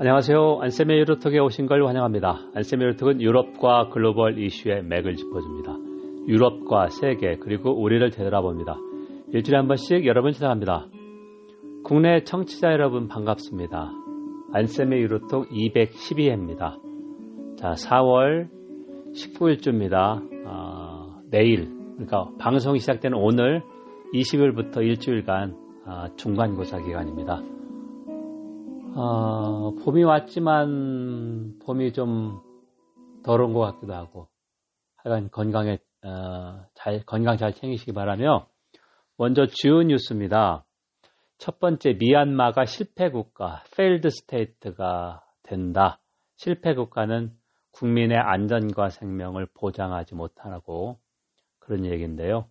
안녕하세요. 안세미 유로톡에 오신 걸 환영합니다. 안세미 유로톡은 유럽과 글로벌 이슈의 맥을 짚어줍니다. 유럽과 세계 그리고 우리를 되돌아봅니다. 일주일에 한 번씩 여러분 찾아갑니다. 국내 청취자 여러분 반갑습니다. 안세미 유로톡 212회입니다. 자, 4월 19일주입니다. 어, 내일, 그러니까 방송이 시작되는 오늘 20일부터 일주일간 어, 중간고사 기간입니다. 어, 봄이 왔지만 봄이 좀 더러운 것 같기도 하고 하여간 건강에 어, 잘 건강 잘 챙기시기 바라며 먼저 주요 뉴스입니다. 첫 번째 미얀마가 실패 국가, failed state가 된다. 실패 국가는 국민의 안전과 생명을 보장하지 못하고 그런 얘기인데요.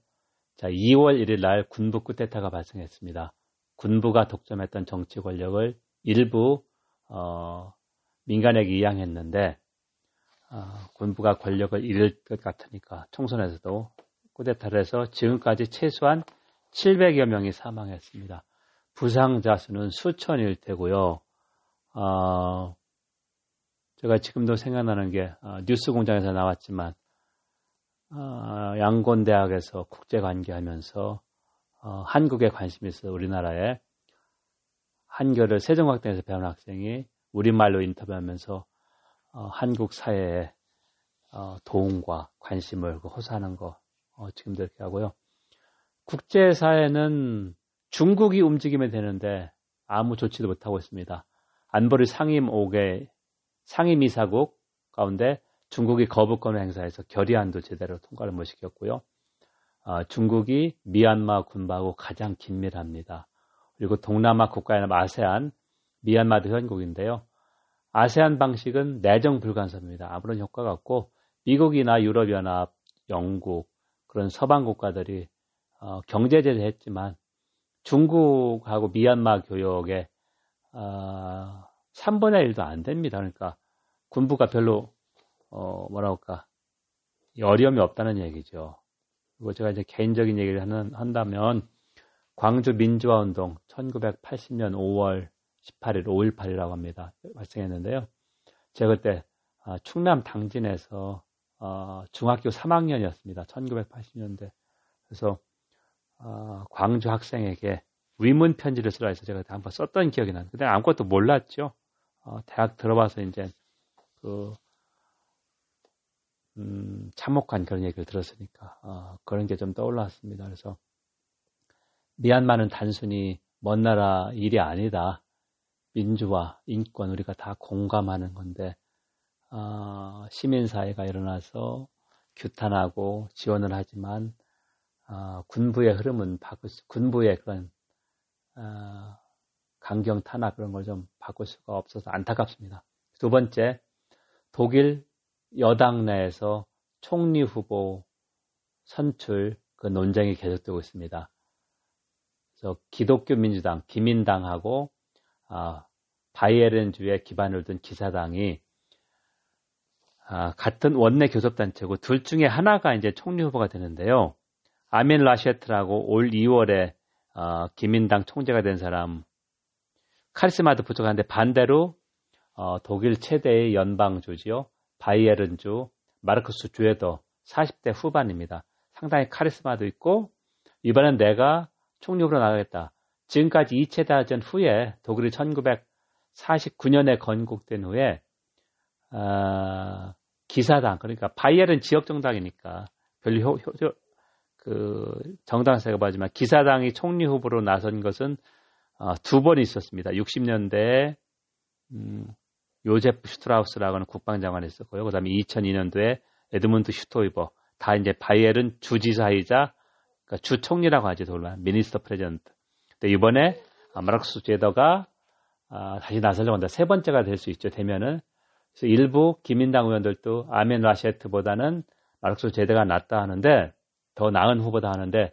자, 2월 1일 날 군부 쿠데타가 발생했습니다. 군부가 독점했던 정치 권력을 일부 어, 민간에게 이양했는데 어, 군부가 권력을 잃을 것 같으니까 총선에서도 쿠데타를 해서 지금까지 최소한 700여 명이 사망했습니다. 부상자 수는 수천일 테고요. 어, 제가 지금도 생각나는 게 어, 뉴스 공장에서 나왔지만 어, 양곤 대학에서 국제 관계하면서 어, 한국에 관심이 있어 우리나라에 한글을 세종학당에서 배운 학생이 우리말로 인터뷰하면서 어, 한국 사회에 어, 도움과 관심을 그 호소하는 거 어, 지금도 이렇게 하고요. 국제사회는 중국이 움직이면 되는데 아무 조치도 못하고 있습니다. 안보리 상임 5개 상임이사국 가운데 중국이 거부권을 행사해서 결의안도 제대로 통과를 못 시켰고요. 어, 중국이 미얀마 군부하고 가장 긴밀합니다. 그리고 동남아 국가에는 아세안, 미얀마도 현국인데요. 아세안 방식은 내정 불간섭입니다. 아무런 효과가 없고 미국이나 유럽연합, 영국 그런 서방 국가들이 어, 경제 제재했지만 중국하고 미얀마 교역에 어, 3분의 1도 안 됩니다. 그러니까 군부가 별로 어, 뭐라 할까 어려움이 없다는 얘기죠. 그리고 제가 이제 개인적인 얘기를 하는, 한다면 광주 민주화 운동 1980년 5월 18일 5.18이라고 합니다. 발생했는데요. 제가 그때 어, 충남 당진에서 어, 중학교 3학년이었습니다. 1980년대. 그래서 어, 광주 학생에게 위문 편지를 쓰라 해서 제가 한번 썼던 기억이 나요. 그때 아무것도 몰랐죠. 어, 대학 들어와서 이제 그 음, 참혹한 그런 얘기를 들었으니까 어, 그런 게 좀 떠올랐습니다. 그래서 미얀마는 단순히 먼 나라 일이 아니다. 민주화, 인권 우리가 다 공감하는 건데 어, 시민사회가 일어나서 규탄하고 지원을 하지만 어, 군부의 흐름은 바꿀 수, 군부의 그런 어, 강경 탄압 그런 걸 좀 바꿀 수가 없어서 안타깝습니다. 두 번째, 독일 여당 내에서 총리 후보 선출 그 논쟁이 계속되고 있습니다. 그래서 기독교 민주당, 기민당하고 아, 바이에른주에 기반을 둔 기사당이 아, 같은 원내 교섭단체고 둘 중에 하나가 이제 총리 후보가 되는데요. 아멘 라셰트라고 올 2월에 어, 기민당 총재가 된 사람 카리스마도 부족한데 반대로 어, 독일 최대의 연방 주지요. 바이에른주 마르크스 주에도 40대 후반입니다. 상당히 카리스마도 있고 이번엔 내가 후보로 나가겠다. 지금까지 2차 대전 후에 독일이 1949년에 건국된 후에 어, 기사당 그러니까 바이에른 지역 정당이니까 별로 효, 효, 그 정당세가 빠지만 기사당이 총리 후보로 나선 것은 어, 두번 있었습니다. 60년대에 음, 요제프 슈트라우스라고 하는 국방장관이 있었고요. 그 다음에 2002년도에 에드문드 슈토이버 다 이제 바이에른 주지사이자 그러니까 주총리라고 하죠. 독일말 Ministerpräsident. 근데 이번에 마르쿠스 죄더가 아, 다시 나서려고 한다. 세 번째가 될 수 있죠. 되면은 그래서 일부 기민당 의원들도 아멘 라셰트보다는 마락스 제더가 낫다 하는데 더 나은 후보다 하는데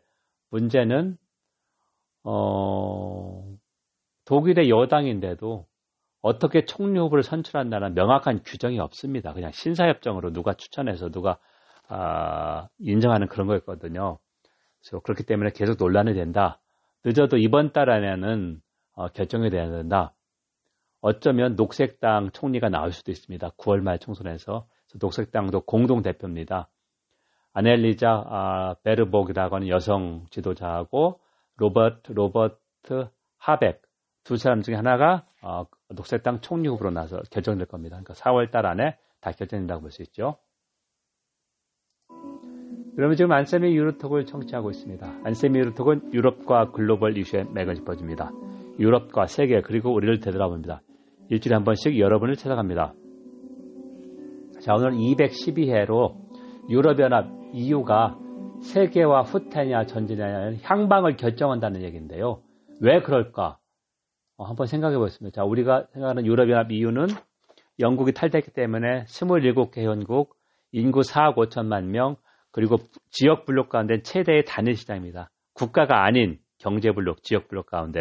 문제는 어, 독일의 여당인데도 어떻게 총리 후보를 선출한다는 명확한 규정이 없습니다. 그냥 신사협정으로 누가 추천해서 누가 아, 인정하는 그런 거였거든요. 그렇기 때문에 계속 논란이 된다. 늦어도 이번 달 안에는 어, 결정이 돼야 된다. 어쩌면 녹색당 총리가 나올 수도 있습니다. 9월 말 총선에서 녹색당도 공동 대표입니다. 아넬리자 아, 베르복이라고 하는 여성 지도자하고 로버트 로버트 하벡 두 사람 중에 하나가 어, 녹색당 총리 후보로 나서 결정될 겁니다. 그러니까 4월 달 안에 다 결정된다고 볼 수 있죠. 그러면 지금 안세미 유로톡을 청취하고 있습니다. 안세미 유로톡은 유럽과 글로벌 이슈에 맥을 짚어줍니다. 유럽과 세계 그리고 우리를 되돌아봅니다. 일주일에 한 번씩 여러분을 찾아갑니다. 자 오늘 212회로 유럽연합 EU가 세계와 후퇴냐 전진하냐 향방을 결정한다는 얘기인데요. 왜 그럴까? 어, 한번 생각해 보겠습니다. 자, 우리가 생각하는 유럽연합 EU는 영국이 탈퇴했기 때문에 27개 회원국, 인구 4억 5천만 명, 그리고 지역 블록 가운데 최대의 단일 시장입니다. 국가가 아닌 경제 블록, 지역 블록 가운데.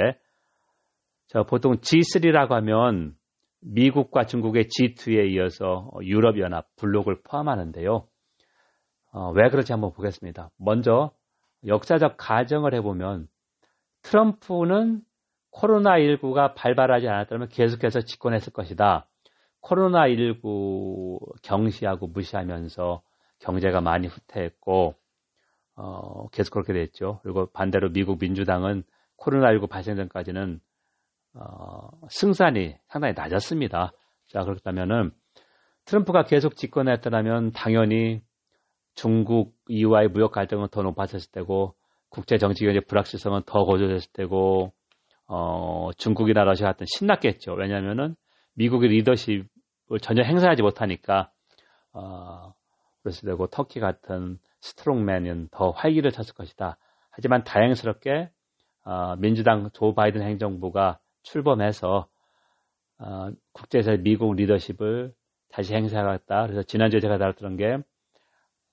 자, 보통 G3라고 하면 미국과 중국의 G2에 이어서 유럽연합 블록을 포함하는데요. 어, 왜 그런지 한번 보겠습니다. 먼저 역사적 가정을 해보면 트럼프는 코로나19가 발발하지 않았다면 계속해서 집권했을 것이다. 코로나19 경시하고 무시하면서 경제가 많이 후퇴했고, 어, 계속 그렇게 됐죠. 그리고 반대로 미국 민주당은 코로나19 발생 전까지는, 어, 승산이 상당히 낮았습니다. 자, 그렇다면은 트럼프가 계속 집권했더라면 당연히 중국 이후와의 무역 갈등은 더 높아졌을 테고, 국제 정치 경제 불확실성은 더 고조됐을 테고, 어, 중국이나 러시아 같은 신났겠죠. 왜냐하면은 미국의 리더십을 전혀 행사하지 못하니까 어, 그랬을 테고 터키 같은 스트롱맨은 더 활기를 쳤을 것이다. 하지만 다행스럽게 어, 민주당 조 바이든 행정부가 출범해서 어, 국제에서 미국 리더십을 다시 행사하겠다. 그래서 지난주에 제가 다뤘던 게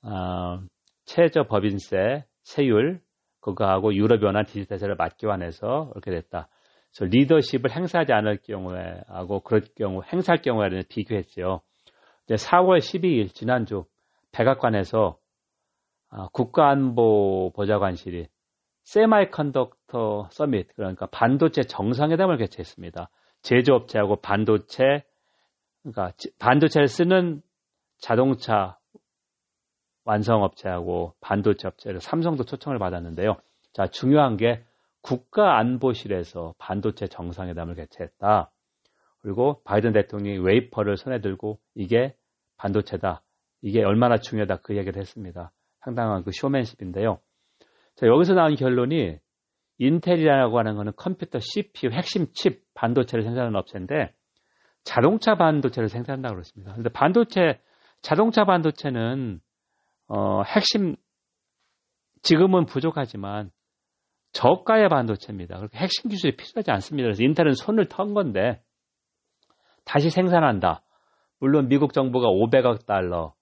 어, 최저 법인세 세율 그거하고 유럽연합 디지털세를 맞교환해서 이렇게 됐다. 그래서 리더십을 행사하지 않을 경우에 하고 그럴 경우 행사할 경우에는 비교했죠. 이제 4월 12일 지난주 백악관에서 아, 국가안보 보좌관실이 세마이컨덕터 서밋 그러니까 반도체 정상회담을 개최했습니다. 제조업체하고 반도체 그러니까 반도체를 쓰는 자동차 완성업체하고 반도체 업체를 삼성도 초청을 받았는데요. 자, 중요한 게 국가안보실에서 반도체 정상회담을 개최했다. 그리고 바이든 대통령이 웨이퍼를 손에 들고 이게 반도체다. 이게 얼마나 중요하다 그 얘기를 했습니다. 상당한 그 쇼맨십인데요. 자, 여기서 나온 결론이 인텔이라고 하는 것은 컴퓨터 CPU 핵심 칩 반도체를 생산하는 업체인데 자동차 반도체를 생산한다고 그랬습니다. 그런데 반도체 자동차 반도체는 어, 핵심 지금은 부족하지만 저가의 반도체입니다. 그렇게 핵심 기술이 필요하지 않습니다. 그래서 인텔은 손을 턴 건데 다시 생산한다. 물론 미국 정부가 500억 달러,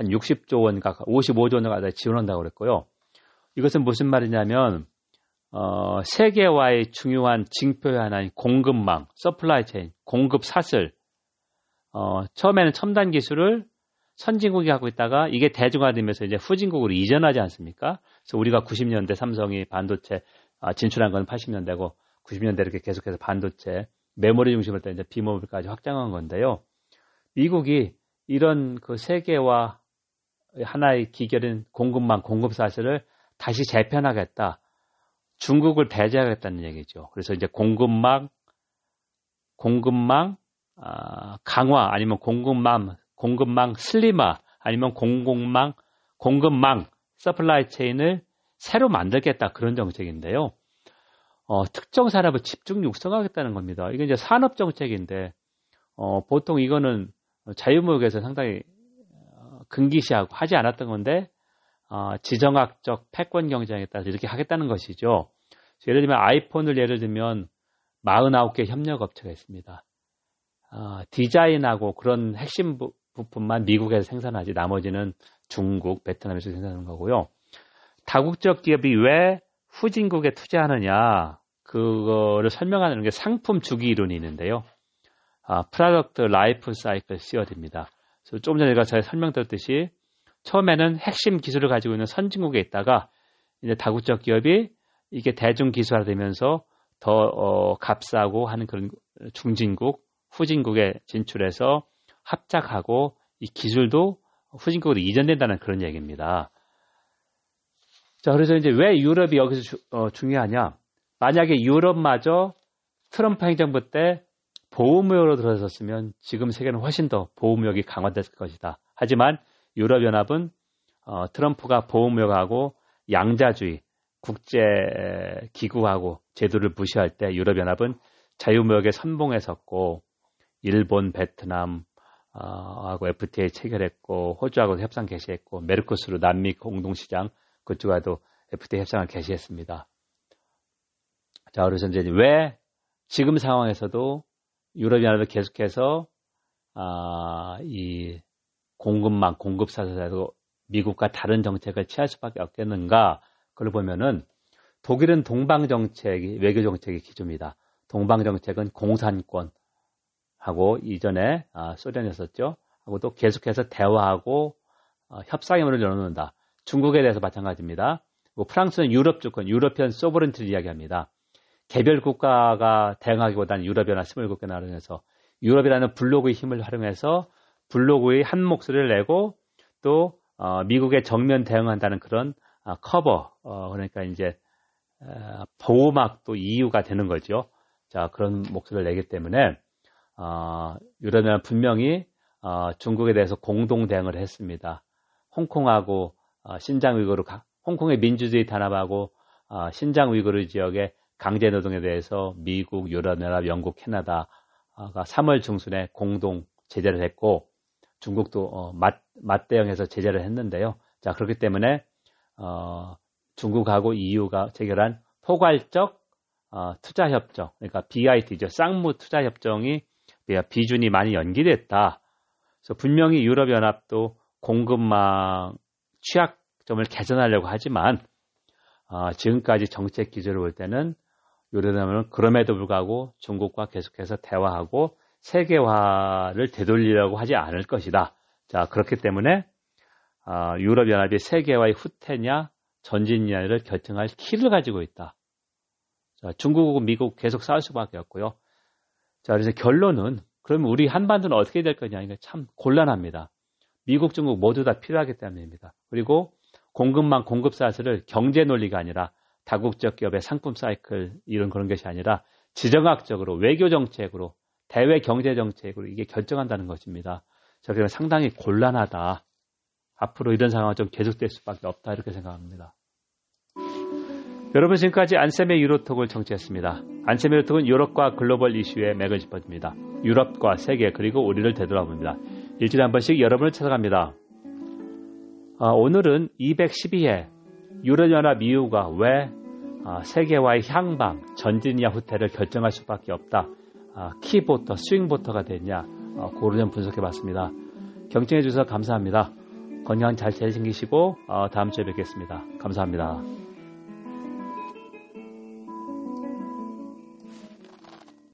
한 60조 원 가까 55조 원 가까이 지원한다고 그랬고요. 이것은 무슨 말이냐면 어, 세계화의 중요한 징표의 하나인 공급망, supply chain, 공급 사슬. 어, 처음에는 첨단 기술을 선진국이 갖고 있다가 이게 대중화되면서 이제 후진국으로 이전하지 않습니까? 그래서 우리가 90년대 삼성이 반도체 아, 진출한 건 80년대고 90년대 이렇게 계속해서 반도체 메모리 중심으로 이제 비모빌까지 확장한 건데요. 미국이 이런 그 세계와 하나의 기결인 공급망, 공급 사슬을 다시 재편하겠다. 중국을 배제하겠다는 얘기죠. 그래서 이제 공급망, 공급망 아, 강화 아니면 공급망 공급망 슬리마 아니면 공급망 공급망 supply chain을 새로 만들겠다 그런 정책인데요. 어, 특정 산업을 집중 육성하겠다는 겁니다. 이게 이제 산업 정책인데 어, 보통 이거는 자유무역에서 상당히 어, 금기시하고 하지 않았던 건데 어, 지정학적 패권 경쟁에 따라서 이렇게 하겠다는 것이죠. 예를 들면 아이폰을 예를 들면 49개 협력 업체가 있습니다. 어, 디자인하고 그런 핵심 부, 부품만 미국에서 생산하지 나머지는 중국, 베트남에서 생산하는 거고요. 다국적 기업이 왜 후진국에 투자하느냐 그거를 설명하는 게 상품 주기 이론이 있는데요. 아, product life cycle theory입니다. 좀 전에 제가 설명드렸듯이 처음에는 핵심 기술을 가지고 있는 선진국에 있다가 이제 다국적 기업이 이게 대중 기술화되면서 더 어, 값싸고 하는 그런 중진국 후진국에 진출해서 합작하고 이 기술도 후진국으로 이전된다는 그런 얘기입니다. 자, 그래서 이제 왜 유럽이 여기서 주, 어, 중요하냐? 만약에 유럽마저 트럼프 행정부 때 보호무역으로 들어섰으면 지금 세계는 훨씬 더 보호무역이 강화됐을 것이다. 하지만 유럽연합은 어, 트럼프가 보호무역하고 양자주의, 국제기구하고 제도를 무시할 때 유럽연합은 자유무역에 선봉에 섰고 일본, 베트남 어, 하고 FTA 체결했고 호주하고 협상 개시했고 메르코스로 남미 공동시장 그쪽과도 FTA 협상을 개시했습니다. 자, 그래서 이제 왜 지금 상황에서도 유럽연합이 계속해서 아, 이 공급망, 공급사에서 미국과 다른 정책을 취할 수밖에 없겠는가? 그걸 보면은 독일은 동방 정책이 외교 정책의 기조입니다. 동방 정책은 공산권 하고 이전에 아, 소련이었었죠. 하고 또 계속해서 대화하고 어, 협상의 문을 열어놓는다. 중국에 대해서 마찬가지입니다. 프랑스는 유럽 주권, 유럽편 소버런티를 이야기합니다. 개별 국가가 대응하기보다는 유럽연합 27개 나라에서 유럽이라는 블록의 힘을 활용해서 블록의 한 목소리를 내고 또 어, 미국의 정면 대응한다는 그런 어, 커버 어, 그러니까 이제 보호막도 이유가 되는 거죠. 자 그런 목소리를 내기 때문에 어, 유럽연합 분명히 어, 중국에 대해서 공동 대응을 했습니다. 홍콩하고 어, 신장 위구르 홍콩의 민주주의 단합하고 어, 신장 위구르 지역의 강제 노동에 대해서 미국, 유럽연합, 영국, 캐나다가 3월 중순에 공동 제재를 했고 중국도 어, 맞, 맞대응해서 제재를 했는데요. 자 그렇기 때문에 어, 중국하고 EU가 체결한 포괄적 어, 투자 협정, 그러니까 BIT죠. 쌍무 투자 협정이 비준이 많이 연기됐다. 그래서 분명히 유럽 연합도 공급망 취약점을 개선하려고 하지만 어, 지금까지 정책 기조를 볼 때는 유럽연합은 그럼에도 불구하고 중국과 계속해서 대화하고 세계화를 되돌리려고 하지 않을 것이다. 자 그렇기 때문에 어, 유럽연합이 세계화의 후퇴냐 전진이냐를 결정할 키를 가지고 있다. 자, 중국하고 미국 계속 싸울 수밖에 없고요. 자, 그래서 결론은 그러면 우리 한반도는 어떻게 될 거냐? 이게 참 곤란합니다. 미국, 중국 모두 다 필요하기 때문입니다. 그리고 공급망 공급 사슬을 경제 논리가 아니라 다국적 기업의 상품 사이클 이런 그런 것이 아니라 지정학적으로 외교 정책으로 대외 경제 정책으로 이게 결정한다는 것입니다. 자, 그래서 상당히 곤란하다. 앞으로 이런 상황은 좀 계속될 수밖에 없다 이렇게 생각합니다. 여러분 지금까지 안쌤의 유로톡을 청취했습니다. 안쌤의 유로톡은 유럽과 글로벌 이슈에 맥을 짚어줍니다. 유럽과 세계 그리고 우리를 되돌아봅니다. 일주일에 한 번씩 여러분을 찾아갑니다. 아, 오늘은 212회 유럽연합 이유가 왜 아, 세계와의 향방, 전진이냐 후퇴를 결정할 수밖에 없다. 아, 키보터, 스윙보터가 됐냐 어, 그거를 좀 분석해봤습니다. 경청해 주셔서 감사합니다. 건강 잘 챙기시고 어, 다음 주에 뵙겠습니다. 감사합니다.